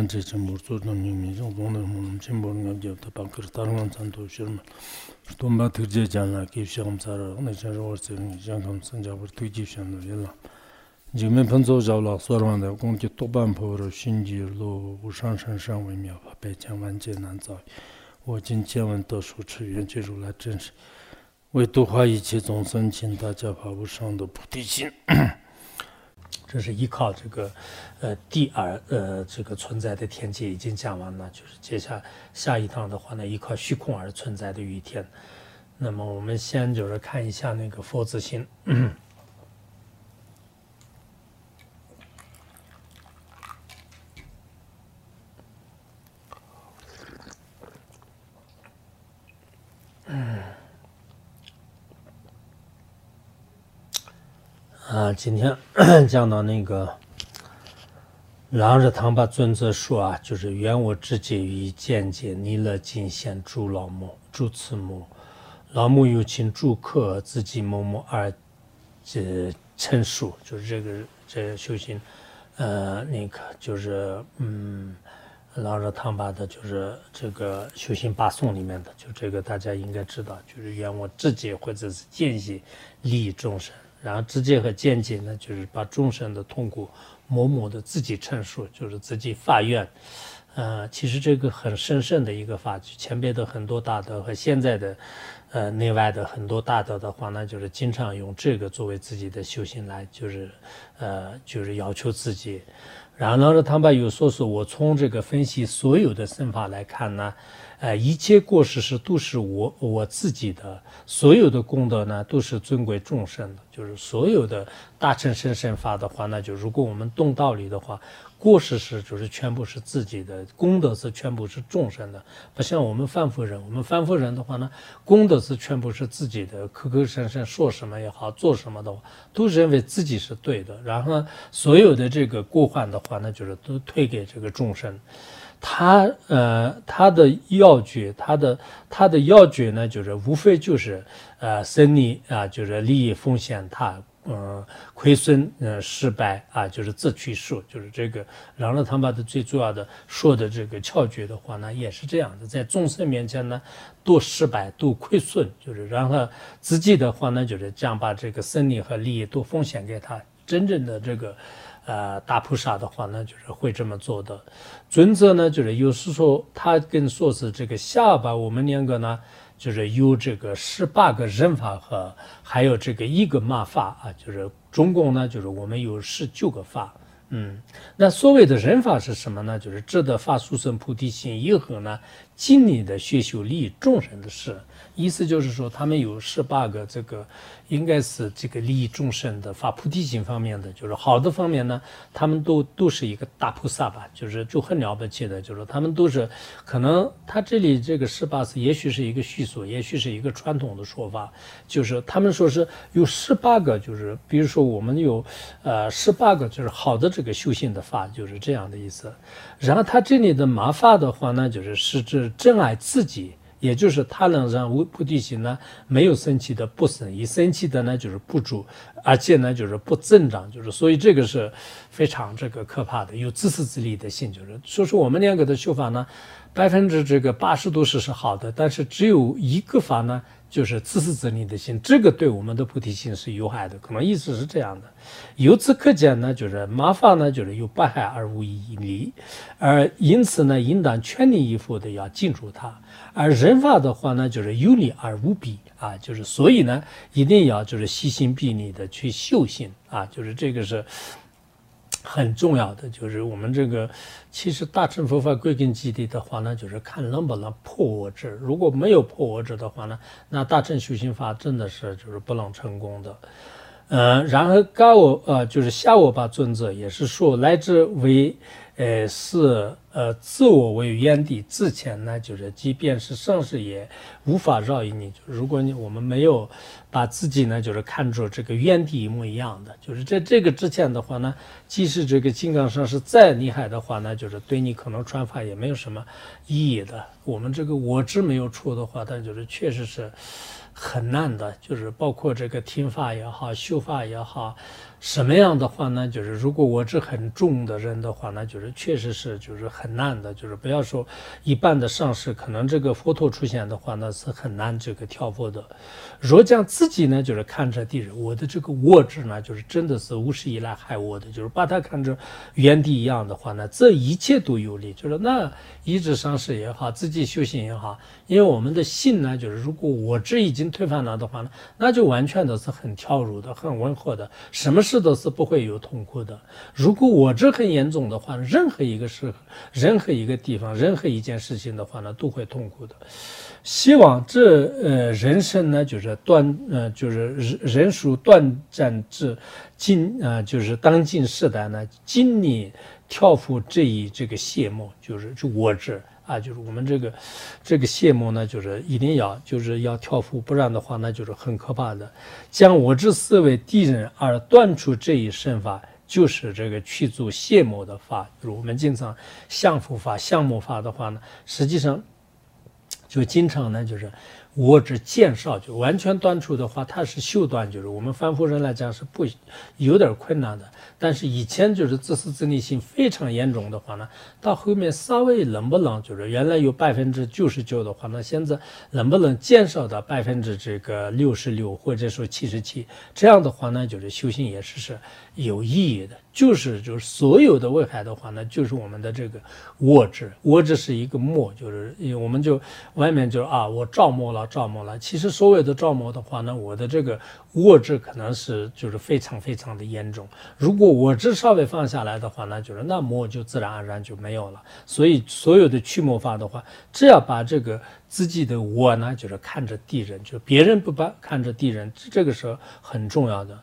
nyan che che mur tsu dhan nying mi zhong zhong dhan mu nam chen bor ngab gyab ta pa kir tar ngan tsan to shir ma shton ba tir je jan la kip shagam tsara ngana chan rawar tse ngi jan kam san jabar tuk jib shan dhan yalla jik men pan tso zhaw la suar wan da gong ki tok ban po ro shin ji lo u shang shang shang wei miao pa pe chan wan je nan zao wo jin chen wan to shu chi yuan che ru la zhen shi wei du hua yi qi zong san qin da jia pa wu shang de菩提心 这是依靠这个，呃，地而呃这个存在的天气已经讲完了，就是接下下一趟的话呢，依靠虚空而存在的雨天。那么我们先就是看一下那个佛字心。啊，今天 讲到那个朗日堂把尊者说啊，就是愿我直接于见解弥勒金贤诸老母诸慈母，老母有请诸客自己某某而这陈述，就是这个这修行，呃，那个就是嗯，朗日堂把的就是这个修行八颂里面的，就这个大家应该知道，就是愿我自己或者是见解利益众生。然后直接和间接呢，就是把众生的痛苦默默的自己陈述，就是自己发愿。呃，其实这个很神圣的一个法句，前边的很多大德和现在的，呃，内外的很多大德的话呢，就是经常用这个作为自己的修行来，就是，呃，就是要求自己。然后呢，他们有说是，我从这个分析所有的身法来看呢。呃，一切过失是都是我我自己的，所有的功德呢都是尊贵众生的，就是所有的大乘圣身法的话，那就如果我们懂道理的话，过失是就是全部是自己的，功德是全部是众生的，不像我们凡夫人，我们凡夫人的话呢，功德是全部是自己的，口口声声说什么也好，做什么的话，都认为自己是对的，然后呢，所有的这个过患的话，那就是都推给这个众生。他呃，他的要诀，他的他的要诀呢，就是无非就是呃，生利啊，就是利益风险，他呃亏损呃失败啊，就是自取数，就是这个。然后他把的最主要的说的这个窍诀的话呢，也是这样的，在众生面前呢，多失败，多亏损，就是让他自己的话呢，就是这样把这个生利和利益都奉献给他，真正的这个。呃，大菩萨的话呢，就是会这么做的。尊者呢，就是有时说他跟说是这个下巴，我们两个呢，就是有这个十八个人法和还有这个一个马法啊，就是总共呢，就是我们有十九个法。嗯，那所谓的人法是什么呢？就是值得法速生菩提心以后呢，尽力的学修利益众生的事。意思就是说，他们有十八个这个，应该是这个利益众生的发菩提心方面的，就是好的方面呢，他们都都是一个大菩萨吧，就是就很了不起的，就是他们都是可能他这里这个十八是也许是一个叙述，也许是一个传统的说法，就是他们说是有十八个，就是比如说我们有呃十八个就是好的这个修行的法，就是这样的意思。然后他这里的麻发的话呢，就是是指真爱自己。也就是他能让无菩提心呢没有生气的不生，一生气的呢就是不足，而且呢就是不增长，就是所以这个是非常这个可怕的，有自私自利的心，就是所以说我们两个的修法呢，百分之这个八十都是是好的，但是只有一个法呢。就是自私自利的心，这个对我们的菩提心是有害的。可能意思是这样的。由此可见呢，就是麻法呢，就是有百害而无一利，而因此呢，应当全力以赴的要进入它。而人法的话呢，就是有利而无弊啊，就是所以呢，一定要就是细心必力的去修行啊，就是这个是。很重要的就是我们这个，其实大乘佛法归根结底的话呢，就是看能不能破我执。如果没有破我执的话呢，那大乘修行法真的是就是不能成功的。嗯，然后高我呃就是下我把尊者也是说，来自为。呃，是呃，自我为原地之前呢，就是即便是上师也无法绕引你。如果你我们没有把自己呢，就是看作这个原地一模一样的，就是在这个之前的话呢，即使这个金刚上是再厉害的话呢，就是对你可能传法也没有什么意义的。我们这个我执没有出的话，但就是确实是很难的，就是包括这个听法也好，修法也好。什么样的话呢？就是如果我执很重的人的话呢，就是确实是就是很难的，就是不要说一般的上师，可能这个佛陀出现的话呢是很难这个跳佛的。若将自己呢就是看着敌人，我的这个我执呢就是真的是无始以来害我的，就是把他看着原地一样的话呢，这一切都有利。就是那一直上师也好，自己修行也好，因为我们的心呢，就是如果我执已经推翻了的话呢，那就完全的是很跳入的，很温和的，什么事。这都是不会有痛苦的。如果我这很严重的话，任何一个事、任何一个地方、任何一件事情的话呢，都会痛苦的。希望这呃人生呢，就是短呃，就是人人属短暂至今啊，就是当今时代呢，今年跳赴这一这个谢幕，就是就我这。啊，就是我们这个，这个谢幕呢，就是一定要，就是要跳符，不然的话，那就是很可怕的。将我之思为敌人而断除这一身法，就是这个去做谢幕的法。就是我们经常相伏法、相目法的话呢，实际上就经常呢，就是我只减少，就完全断除的话，它是修断，就是我们凡夫人来讲是不有点困难的。但是以前就是自私自利心非常严重的话呢，到后面稍微能不能就是原来有百分之九十九的话，那现在能不能减少到百分之这个六十六或者说七十七？这样的话呢，就是修行也是是有意义的。就是就是所有的危害的话呢，就是我们的这个我执，我执是一个魔，就是我们就外面就啊，我照魔了，照魔了。其实所有的照魔的话呢，我的这个我执可能是就是非常非常的严重。如果我执稍微放下来的话，呢就是那魔就自然而然就没有了。所以所有的驱魔法的话，只要把这个。自己的我呢，就是看着敌人，就别人不把看着敌人，这个时候很重要的。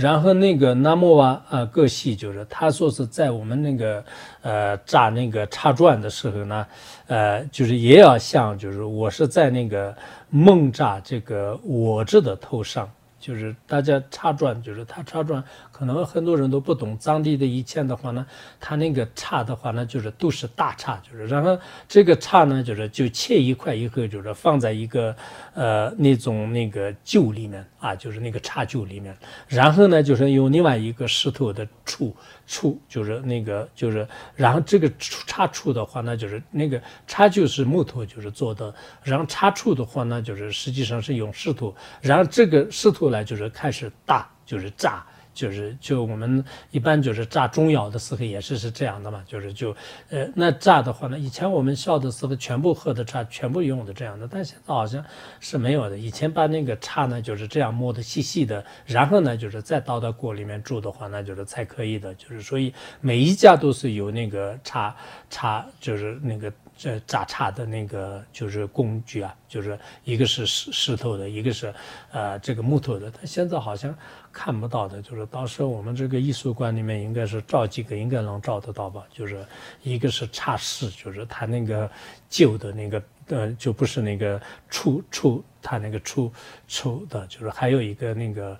然后那个南摩瓦啊，个系就是他说是在我们那个呃炸那个插转的时候呢，呃，就是也要像，就是我是在那个梦炸这个我这的头上。就是大家插砖，就是他插砖，可能很多人都不懂藏地的一切的话呢，他那个插的话呢，就是都是大插，就是然后这个插呢，就是就切一块以后，就是放在一个呃那种那个臼里面啊，就是那个插臼里面，然后呢，就是用另外一个石头的处处就是那个就是，然后这个插处的话，那就是那个插就是木头就是做的，然后插处的话，呢就是实际上是用石头，然后这个石头呢就是开始大，就是炸。就是就我们一般就是炸中药的时候也是是这样的嘛，就是就呃那炸的话呢，以前我们小的时候全部喝的茶全部用的这样的，但现在好像是没有的。以前把那个茶呢就是这样磨的细细的，然后呢就是再倒到锅里面煮的话，那就是才可以的。就是所以每一家都是有那个茶茶就是那个。这扎茶的那个就是工具啊，就是一个是石石头的，一个是呃这个木头的。他现在好像看不到的，就是当时我们这个艺术馆里面应该是照几个，应该能照得到吧？就是一个是茶室，就是他那个旧的那个呃，就不是那个出出他那个出出的，就是还有一个那个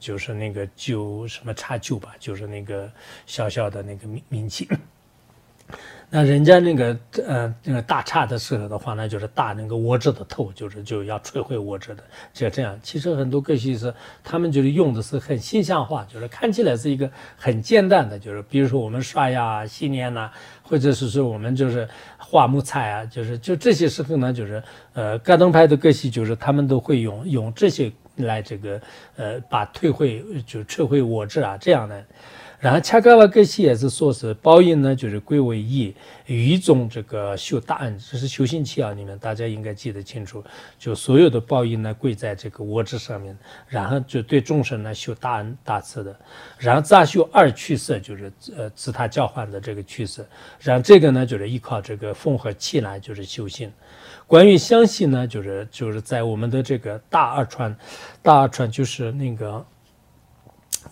就是那个旧什么茶旧吧，就是那个小小的那个名名器。那人家那个呃那个大叉的时候的话呢，就是大那个握指的头，就是就要摧毁握指的，就这样。其实很多歌戏是他们就是用的是很形象化，就是看起来是一个很简单的，就是比如说我们刷牙、洗脸呐，或者是说我们就是画木材啊，就是就这些时候呢，就是呃戈登派的歌戏就是他们都会用用这些来这个呃把退回就摧毁握指啊这样的。然后恰格瓦格西也是说是报应呢，就是归为一一种这个修大恩，这是修行期啊，你们大家应该记得清楚。就所有的报应呢，归在这个我执上面，然后就对众生呢修大恩大慈的。然后再修二趋势，就是呃自他交换的这个趋势。然后这个呢，就是依靠这个风和气来就是修行。关于相信呢，就是就是在我们的这个大二传，大二传就是那个。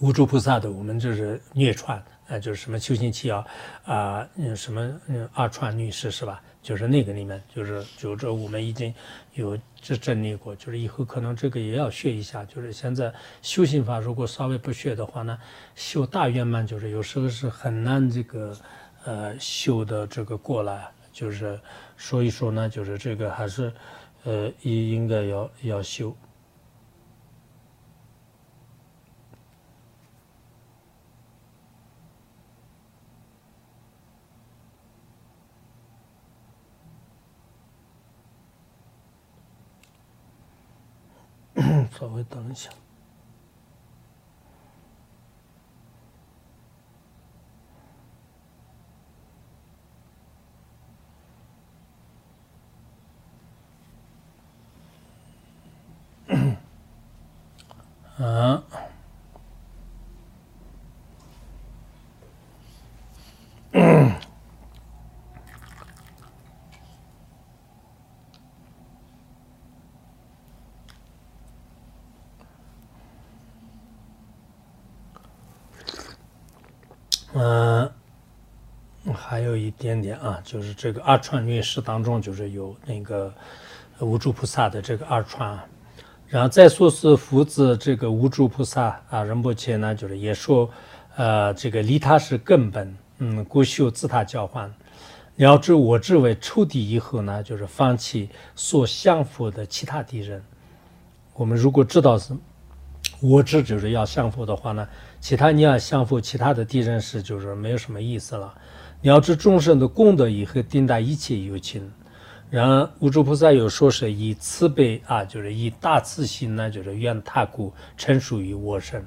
无诸菩萨的，我们就是虐串，呃，就是什么修行期啊，啊，嗯，什么嗯二串女士是吧？就是那个里面，就是就这我们已经有这整理过，就是以后可能这个也要学一下。就是现在修行法如果稍微不学的话呢，修大圆满就是有时候是很难这个呃修的这个过来。就是所以说呢，就是这个还是呃应应该要要修。稍微等一下。还有一点点啊，就是这个二传律师当中，就是有那个无著菩萨的这个二传，然后再说是福子这个无著菩萨啊，仁波切呢，就是也说，呃，这个利他是根本，嗯，故修自他交换，了知我知为仇敌以后呢，就是放弃所相符的其他敌人。我们如果知道是我知就是要相符的话呢？其他你要相负其他的敌人时，就是没有什么意思了。你要知众生的功德以后，定大一切有情。然后无著菩萨有说是以慈悲啊，就是以大慈心呢，就是愿他故成熟于我身。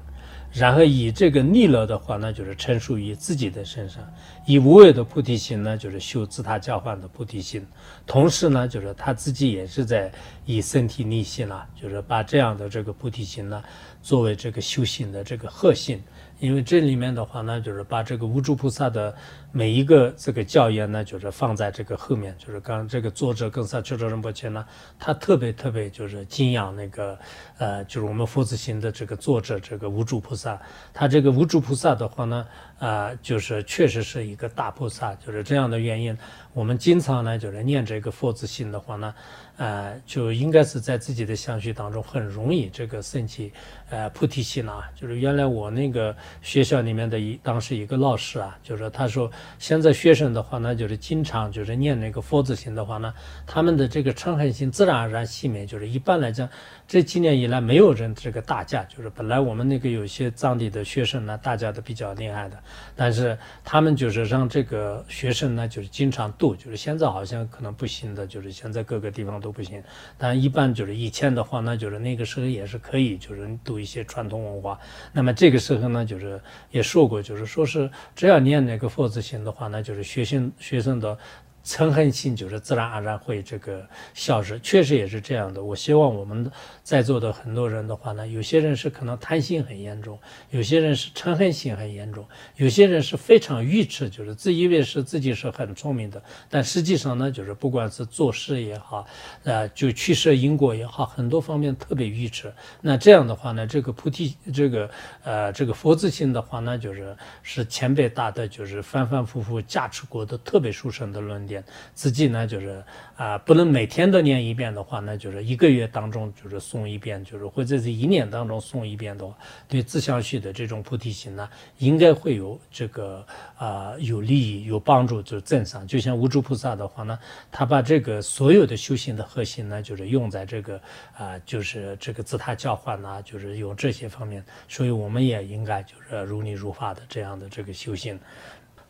然后以这个逆乐的话呢，就是成熟于自己的身上。以无为的菩提心呢，就是修自他交换的菩提心。同时呢，就是他自己也是在以身体逆心了，就是把这样的这个菩提心呢。作为这个修行的这个核心，因为这里面的话呢，就是把这个无著菩萨的每一个这个教言呢，就是放在这个后面。就是刚这个作者跟萨丘哲仁波切呢，他特别特别就是敬仰那个呃，就是我们佛子行的这个作者这个无著菩萨。他这个无著菩萨的话呢，啊，就是确实是一个大菩萨，就是这样的原因。我们经常呢，就是念这个佛子行的话呢。呃，就应该是在自己的相续当中很容易这个升起呃菩提心啊。就是原来我那个学校里面的一当时一个老师啊，就是他说现在学生的话呢，就是经常就是念那个佛字心的话呢，他们的这个嗔恨心自然而然熄灭。就是一般来讲，这几年以来没有人这个打架，就是本来我们那个有些藏地的学生呢，打架的比较厉害的，但是他们就是让这个学生呢，就是经常度，就是现在好像可能不行的，就是现在各个地方。都不行，但一般就是以前的话那，就是那个时候也是可以，就是读一些传统文化。那么这个时候呢，就是也说过，就是说是只要念那个佛字行的话那，就是学生学生的。嗔恨心就是自然而然会这个消失，确实也是这样的。我希望我们在座的很多人的话呢，有些人是可能贪心很严重，有些人是嗔恨心很严重，有些人是非常愚痴，就是自以为是自己是很聪明的，但实际上呢，就是不管是做事也好，呃，就去设因果也好，很多方面特别愚痴。那这样的话呢，这个菩提这个呃这个佛字心的话呢，就是是前辈大德就是反反复复加持过的特别殊胜的论点。自己呢，就是啊，不能每天都念一遍的话，那就是一个月当中就是诵一遍，就是或者是一年当中诵一遍的话，对自相续的这种菩提心呢，应该会有这个啊有利益、有帮助，就是增上。就像无著菩萨的话呢，他把这个所有的修行的核心呢，就是用在这个啊，就是这个自他交换呐，就是用这些方面。所以我们也应该就是如理如法的这样的这个修行。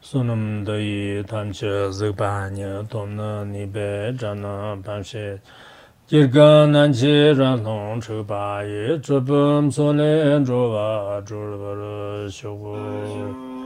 sunam dayi tamche zikpaanyi tomna nipe chana pamshe jirga nanchi ranlong chikpaayi chupam sole chova chulbar shogu